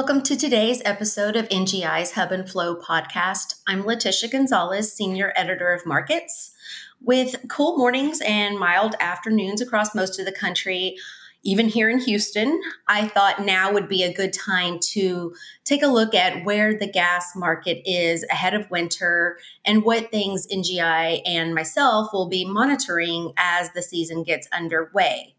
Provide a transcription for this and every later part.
Welcome to today's episode of NGI's Hub and Flow podcast. I'm Letitia Gonzalez, Senior Editor of Markets. With cool mornings and mild afternoons across most of the country, even here in Houston, I thought now would be a good time to take a look at where the gas market is ahead of winter and what things NGI and myself will be monitoring as the season gets underway.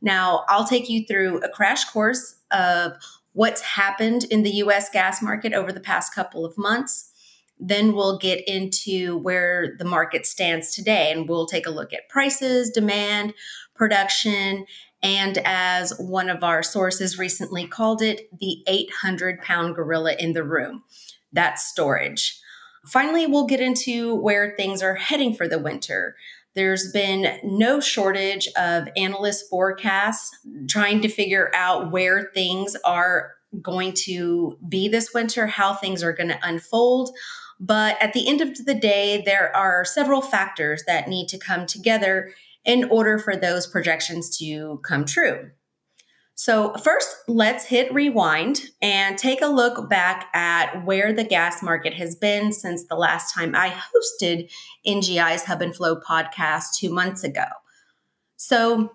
Now, I'll take you through a crash course of what's happened in the US gas market over the past couple of months. Then we'll get into where the market stands today and we'll take a look at prices, demand, production, and as one of our sources recently called it, the 800 pound gorilla in the room. That's storage. Finally, we'll get into where things are heading for the winter. There's been no shortage of analyst forecasts mm. trying to figure out where things are going to be this winter, how things are going to unfold. But at the end of the day, there are several factors that need to come together in order for those projections to come true. So, first, let's hit rewind and take a look back at where the gas market has been since the last time I hosted NGI's Hub and Flow podcast two months ago. So,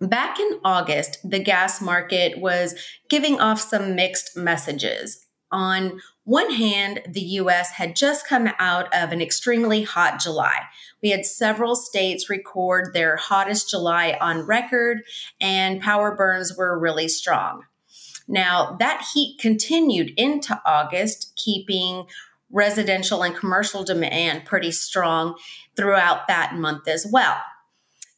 back in August, the gas market was giving off some mixed messages. On one hand, the US had just come out of an extremely hot July. We had several states record their hottest July on record, and power burns were really strong. Now, that heat continued into August, keeping residential and commercial demand pretty strong throughout that month as well.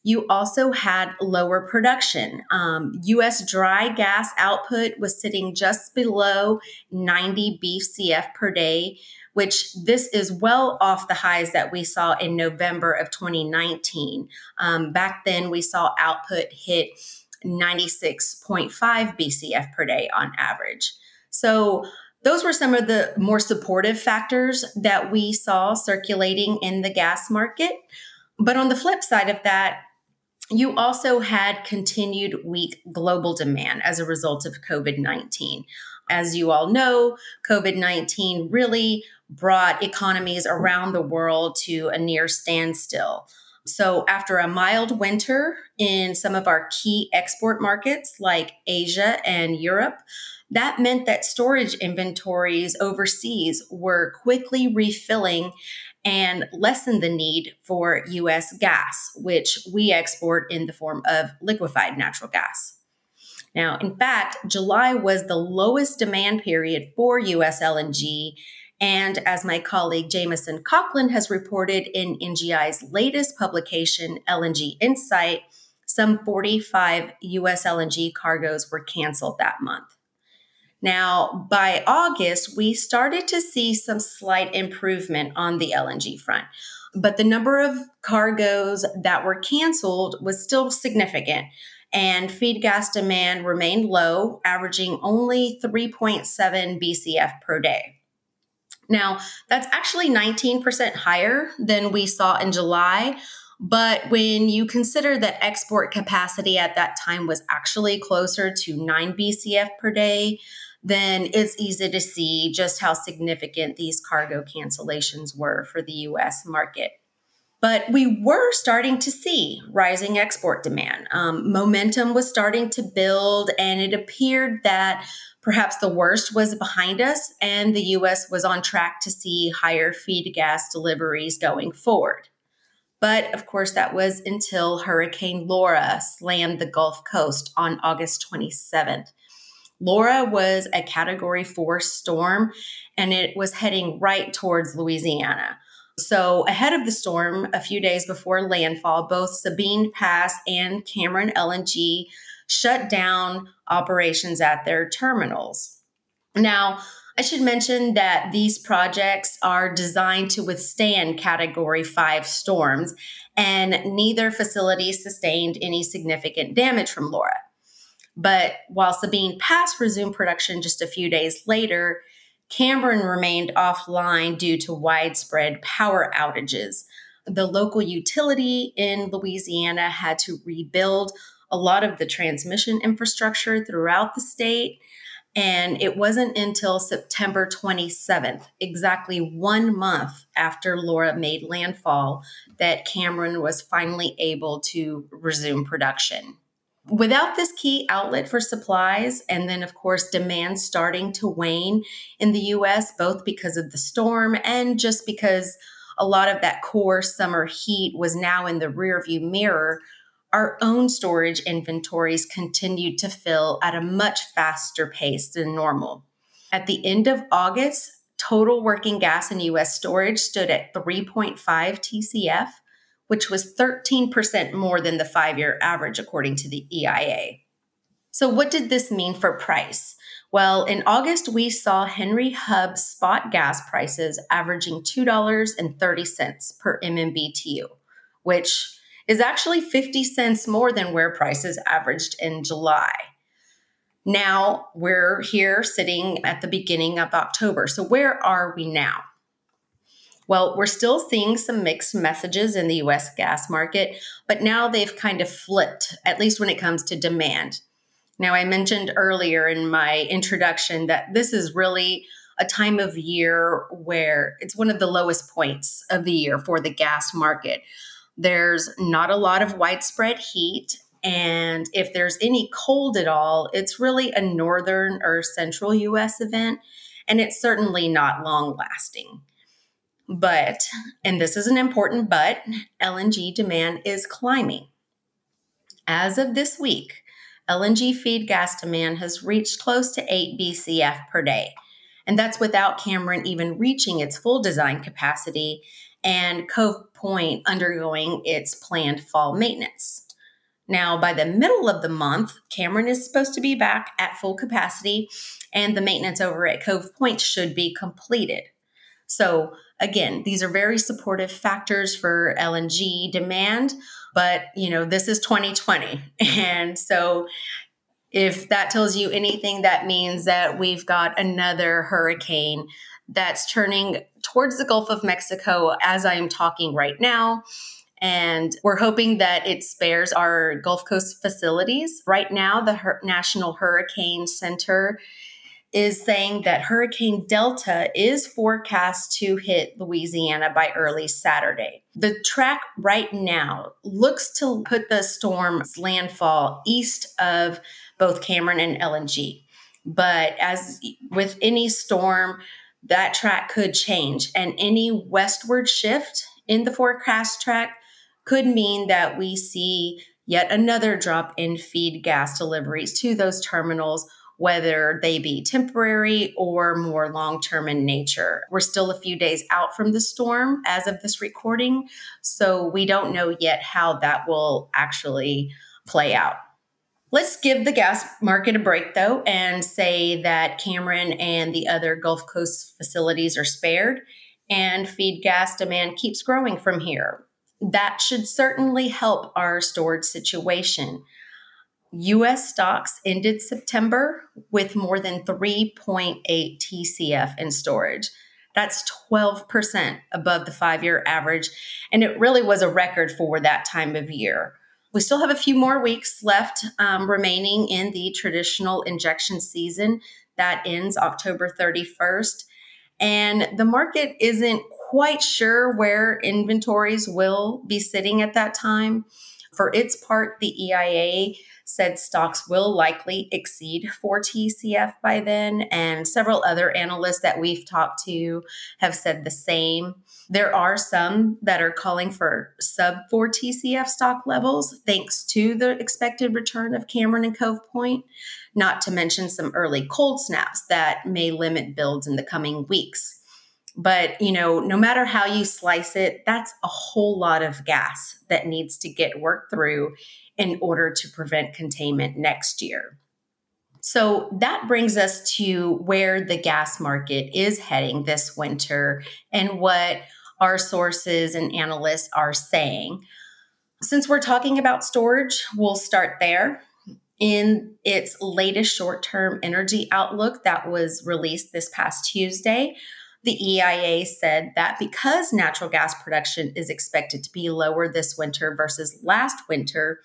You also had lower production. Um, US dry gas output was sitting just below 90 BCF per day, which this is well off the highs that we saw in November of 2019. Um, back then, we saw output hit 96.5 BCF per day on average. So, those were some of the more supportive factors that we saw circulating in the gas market. But on the flip side of that, you also had continued weak global demand as a result of COVID 19. As you all know, COVID 19 really brought economies around the world to a near standstill. So, after a mild winter in some of our key export markets like Asia and Europe, that meant that storage inventories overseas were quickly refilling and lessen the need for US gas, which we export in the form of liquefied natural gas. Now, in fact, July was the lowest demand period for US LNG. And as my colleague Jamison Cocklin has reported in NGI's latest publication, LNG Insight, some 45 US LNG cargoes were canceled that month. Now, by August, we started to see some slight improvement on the LNG front, but the number of cargoes that were canceled was still significant. And feed gas demand remained low, averaging only 3.7 BCF per day. Now, that's actually 19% higher than we saw in July. But when you consider that export capacity at that time was actually closer to 9 BCF per day, then it's easy to see just how significant these cargo cancellations were for the US market. But we were starting to see rising export demand. Um, momentum was starting to build, and it appeared that perhaps the worst was behind us, and the US was on track to see higher feed gas deliveries going forward. But of course, that was until Hurricane Laura slammed the Gulf Coast on August 27th. Laura was a category four storm and it was heading right towards Louisiana. So, ahead of the storm, a few days before landfall, both Sabine Pass and Cameron LNG shut down operations at their terminals. Now, I should mention that these projects are designed to withstand category five storms, and neither facility sustained any significant damage from Laura. But while Sabine Pass resumed production just a few days later, Cameron remained offline due to widespread power outages. The local utility in Louisiana had to rebuild a lot of the transmission infrastructure throughout the state. And it wasn't until September 27th, exactly one month after Laura made landfall, that Cameron was finally able to resume production. Without this key outlet for supplies, and then, of course, demand starting to wane in the US, both because of the storm and just because a lot of that core summer heat was now in the rearview mirror, our own storage inventories continued to fill at a much faster pace than normal. At the end of August, total working gas in US storage stood at 3.5 TCF, which was 13% more than the five year average, according to the EIA. So, what did this mean for price? Well, in August, we saw Henry Hub spot gas prices averaging $2.30 per MMBTU, which is actually 50 cents more than where prices averaged in July. Now we're here sitting at the beginning of October. So, where are we now? Well, we're still seeing some mixed messages in the US gas market, but now they've kind of flipped, at least when it comes to demand. Now, I mentioned earlier in my introduction that this is really a time of year where it's one of the lowest points of the year for the gas market. There's not a lot of widespread heat. And if there's any cold at all, it's really a northern or central US event. And it's certainly not long lasting. But, and this is an important but, LNG demand is climbing. As of this week, LNG feed gas demand has reached close to 8 BCF per day. And that's without Cameron even reaching its full design capacity and Cove Point undergoing its planned fall maintenance. Now, by the middle of the month, Cameron is supposed to be back at full capacity, and the maintenance over at Cove Point should be completed. So, again, these are very supportive factors for LNG demand, but you know, this is 2020. And so if that tells you anything, that means that we've got another hurricane that's turning towards the Gulf of Mexico as I am talking right now. And we're hoping that it spares our Gulf Coast facilities. Right now, the National Hurricane Center is saying that Hurricane Delta is forecast to hit Louisiana by early Saturday. The track right now looks to put the storm's landfall east of both Cameron and LNG. But as with any storm, that track could change, and any westward shift in the forecast track could mean that we see yet another drop in feed gas deliveries to those terminals whether they be temporary or more long term in nature. We're still a few days out from the storm as of this recording, so we don't know yet how that will actually play out. Let's give the gas market a break though and say that Cameron and the other Gulf Coast facilities are spared and feed gas demand keeps growing from here. That should certainly help our storage situation. US stocks ended September with more than 3.8 TCF in storage. That's 12% above the five year average. And it really was a record for that time of year. We still have a few more weeks left um, remaining in the traditional injection season that ends October 31st. And the market isn't quite sure where inventories will be sitting at that time. For its part, the EIA said stocks will likely exceed 4 TCF by then. And several other analysts that we've talked to have said the same. There are some that are calling for sub 4 TCF stock levels, thanks to the expected return of Cameron and Cove Point, not to mention some early cold snaps that may limit builds in the coming weeks. But, you know, no matter how you slice it, that's a whole lot of gas that needs to get worked through in order to prevent containment next year. So that brings us to where the gas market is heading this winter and what our sources and analysts are saying. Since we're talking about storage, we'll start there. In its latest short term energy outlook that was released this past Tuesday, the EIA said that because natural gas production is expected to be lower this winter versus last winter,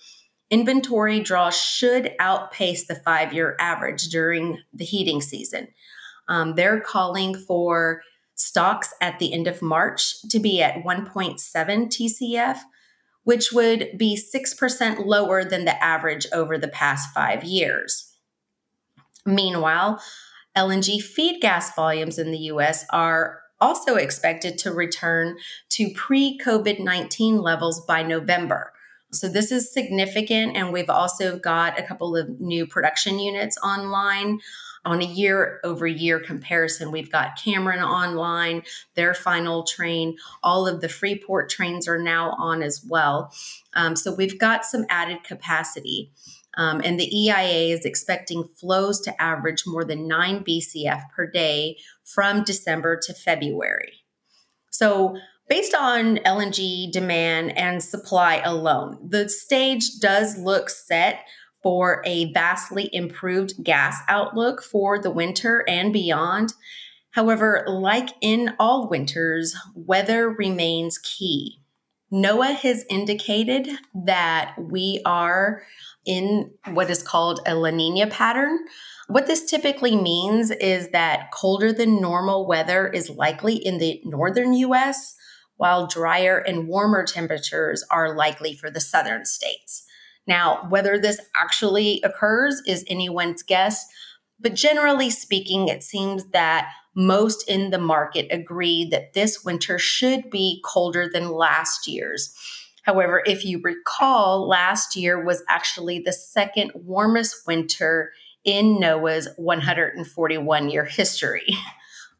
inventory draw should outpace the five year average during the heating season. Um, they're calling for stocks at the end of March to be at 1.7 TCF, which would be 6% lower than the average over the past five years. Meanwhile, LNG feed gas volumes in the US are also expected to return to pre COVID 19 levels by November. So, this is significant. And we've also got a couple of new production units online. On a year over year comparison, we've got Cameron online, their final train. All of the Freeport trains are now on as well. Um, so, we've got some added capacity. Um, and the EIA is expecting flows to average more than 9 BCF per day from December to February. So, based on LNG demand and supply alone, the stage does look set for a vastly improved gas outlook for the winter and beyond. However, like in all winters, weather remains key. NOAA has indicated that we are in what is called a La Nina pattern. What this typically means is that colder than normal weather is likely in the northern US, while drier and warmer temperatures are likely for the southern states. Now, whether this actually occurs is anyone's guess, but generally speaking, it seems that most in the market agree that this winter should be colder than last year's. However, if you recall, last year was actually the second warmest winter in NOAA's 141 year history.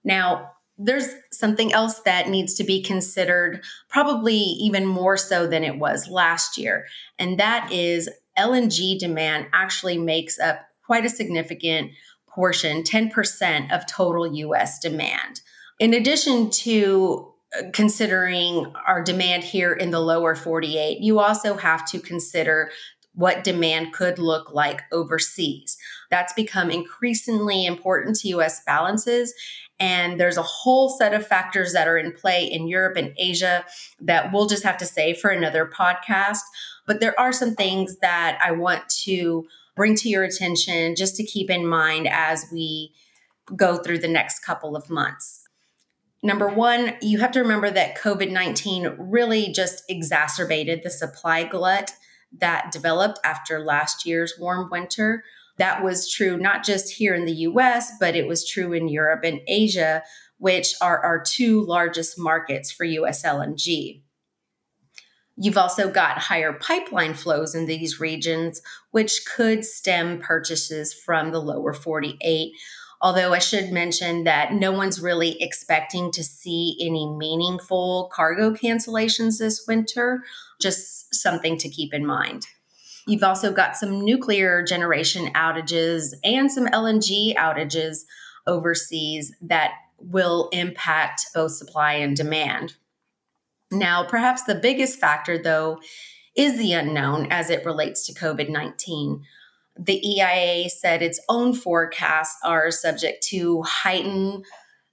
Now, there's something else that needs to be considered, probably even more so than it was last year, and that is LNG demand actually makes up quite a significant portion, 10% of total US demand. In addition to uh, considering our demand here in the lower 48, you also have to consider what demand could look like overseas. That's become increasingly important to US balances. And there's a whole set of factors that are in play in Europe and Asia that we'll just have to say for another podcast. But there are some things that I want to bring to your attention just to keep in mind as we go through the next couple of months. Number one, you have to remember that COVID 19 really just exacerbated the supply glut that developed after last year's warm winter. That was true not just here in the US, but it was true in Europe and Asia, which are our two largest markets for US LNG. You've also got higher pipeline flows in these regions, which could stem purchases from the lower 48, Although I should mention that no one's really expecting to see any meaningful cargo cancellations this winter, just something to keep in mind. You've also got some nuclear generation outages and some LNG outages overseas that will impact both supply and demand. Now, perhaps the biggest factor, though, is the unknown as it relates to COVID 19 the EIA said its own forecasts are subject to heightened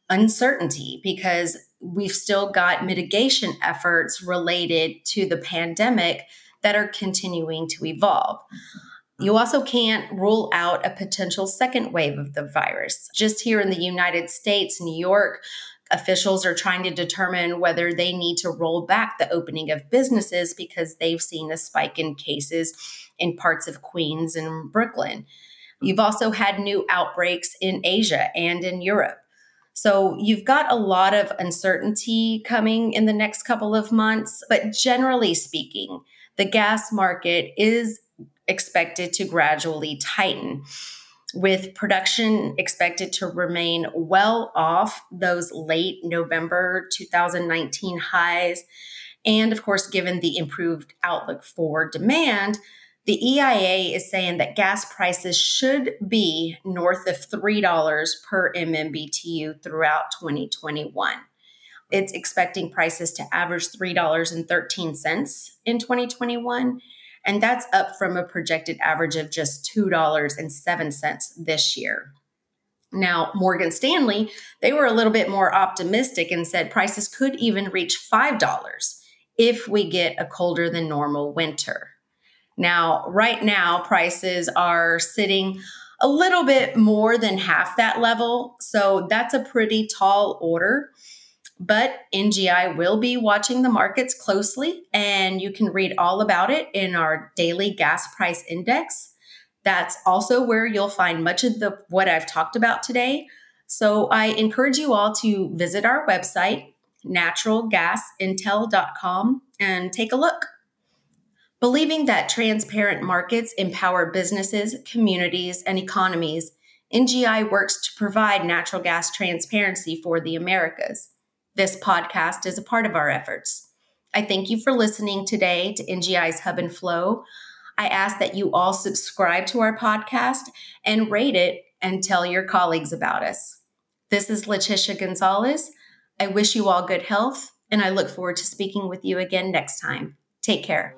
uncertainty because we've still got mitigation efforts related to the pandemic that are continuing to evolve. Mm-hmm. You also can't rule out a potential second wave of the virus. Just here in the United States, New York, officials are trying to determine whether they need to roll back the opening of businesses because they've seen a spike in cases in parts of Queens and Brooklyn. You've also had new outbreaks in Asia and in Europe. So you've got a lot of uncertainty coming in the next couple of months, but generally speaking, the gas market is expected to gradually tighten with production expected to remain well off those late November 2019 highs. And of course, given the improved outlook for demand, the EIA is saying that gas prices should be north of $3 per MMBTU throughout 2021. It's expecting prices to average $3.13 in 2021, and that's up from a projected average of just $2.07 this year. Now, Morgan Stanley, they were a little bit more optimistic and said prices could even reach $5 if we get a colder than normal winter. Now, right now, prices are sitting a little bit more than half that level. So that's a pretty tall order. But NGI will be watching the markets closely, and you can read all about it in our daily gas price index. That's also where you'll find much of the what I've talked about today. So I encourage you all to visit our website, naturalgasintel.com, and take a look. Believing that transparent markets empower businesses, communities, and economies, NGI works to provide natural gas transparency for the Americas. This podcast is a part of our efforts. I thank you for listening today to NGI's Hub and Flow. I ask that you all subscribe to our podcast and rate it and tell your colleagues about us. This is Letitia Gonzalez. I wish you all good health, and I look forward to speaking with you again next time. Take care.